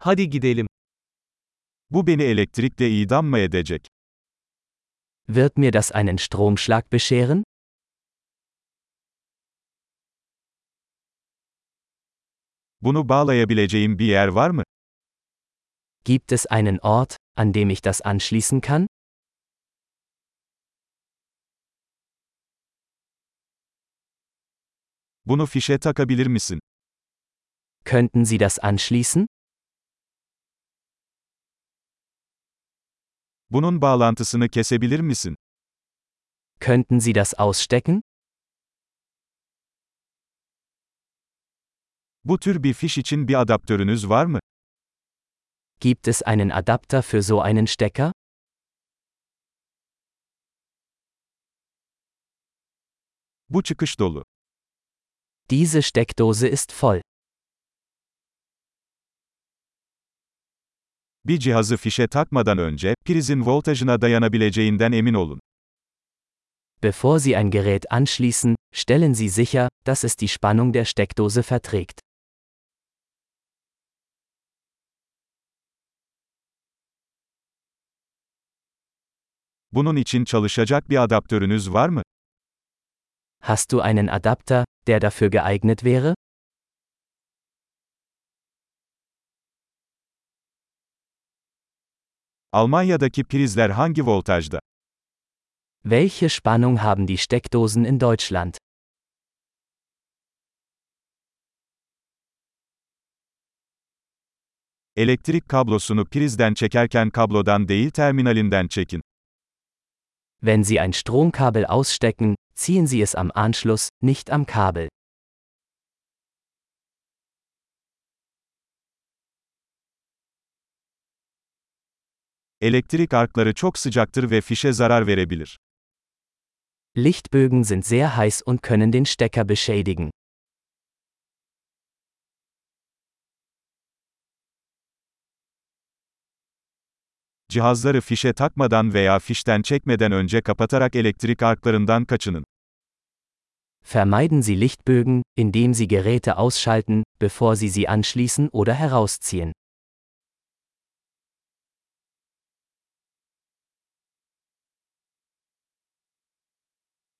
Hadi gidelim. Bu beni elektrikle idam mı edecek? Wird mir das einen Stromschlag bescheren? Bunu bağlayabileceğim bir yer var mı? Gibt es einen Ort, an dem ich das anschließen kann? Bunu fişe takabilir misin? Könnten Sie das anschließen? Bunun bağlantısını kesebilir misin? Könnten Sie das ausstecken? Bu tür bir fiş için bir adaptörünüz var mı? Gibt es einen Adapter für so einen Stecker? Bu çıkış dolu. Diese Steckdose ist voll. Bir cihazı fişe takmadan önce, prizin voltajına dayanabileceğinden emin olun. Bevor Sie ein Gerät anschließen, stellen Sie sicher, dass es die Spannung der Steckdose verträgt. Bunun için çalışacak bir adaptörünüz var mı? Hast du einen Adapter, der dafür geeignet wäre? Almanya'daki prizler hangi voltajda? Welche Spannung haben die Steckdosen in Deutschland? Elektrik kablosunu prizden çekerken kablodan değil terminalinden çekin. Wenn Sie ein Stromkabel ausstecken, ziehen Sie es am Anschluss, nicht am Kabel. Elektrik arkları çok sıcaktır ve fişe zarar verebilir. Lichtbögen sind sehr heiß und können den Stecker beschädigen. Cihazları fişe takmadan veya fişten çekmeden önce kapatarak elektrik arklarından kaçının. Vermeiden Sie Lichtbögen, indem Sie Geräte ausschalten, bevor Sie sie anschließen oder herausziehen.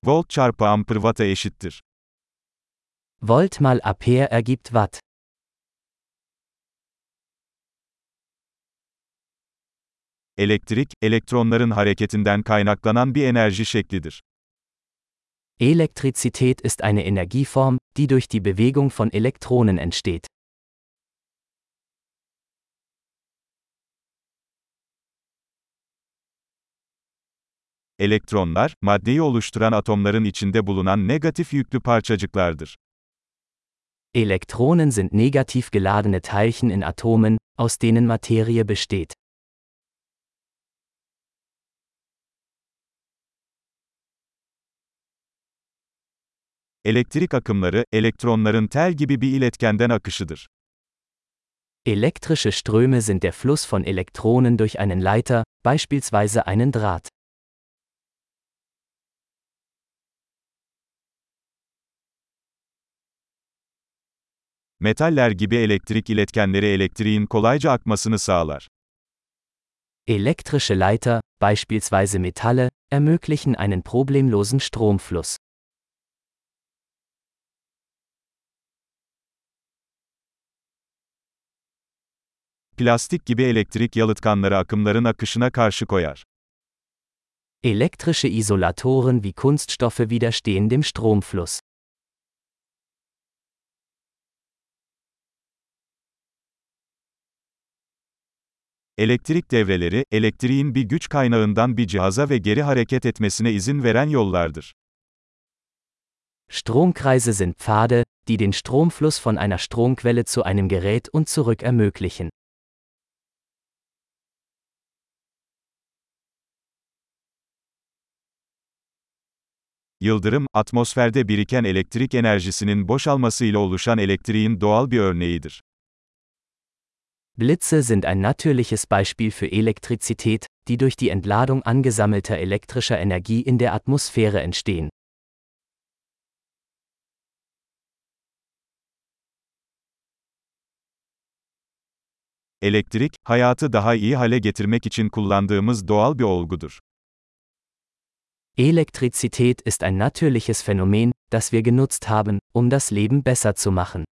Volt çarpı amper watt'a eşittir. Volt mal Ampere ergibt Watt. Elektrik, elektronların hareketinden kaynaklanan bir enerji şeklidir. Elektrizität ist eine Energieform, die durch die Bewegung von Elektronen entsteht. Elektronlar, maddeyi oluşturan atomların içinde bulunan negatif yüklü parçacıklardır. Elektronen sind negativ geladene Teilchen in Atomen, aus denen Materie besteht. Elektrik akımları, elektronların tel gibi bir iletkenden akışıdır. Elektrische Ströme sind der Fluss von Elektronen durch einen Leiter, beispielsweise einen Draht. Metaller gibi elektrik iletkenleri elektriğin kolayca akmasını sağlar. Elektrische Leiter, beispielsweise Metalle, ermöglichen einen problemlosen Stromfluss. Plastik gibi elektrik yalıtkanları akımların akışına karşı koyar. Elektrische Isolatoren wie Kunststoffe widerstehen dem Stromfluss. Elektrik devreleri, elektriğin bir güç kaynağından bir cihaza ve geri hareket etmesine izin veren yollardır. Stromkreise sind Pfade, die den Stromfluss von einer Stromquelle zu einem Gerät und zurück ermöglichen. Yıldırım, atmosferde biriken elektrik enerjisinin boşalmasıyla oluşan elektriğin doğal bir örneğidir. Blitze sind ein natürliches Beispiel für Elektrizität, die durch die Entladung angesammelter elektrischer Energie in der Atmosphäre entstehen. Elektrik, hayatı daha iyi hale getirmek için kullandığımız doğal bir olgudur. Elektrizität ist ein natürliches Phänomen, das wir genutzt haben, um das Leben besser zu machen.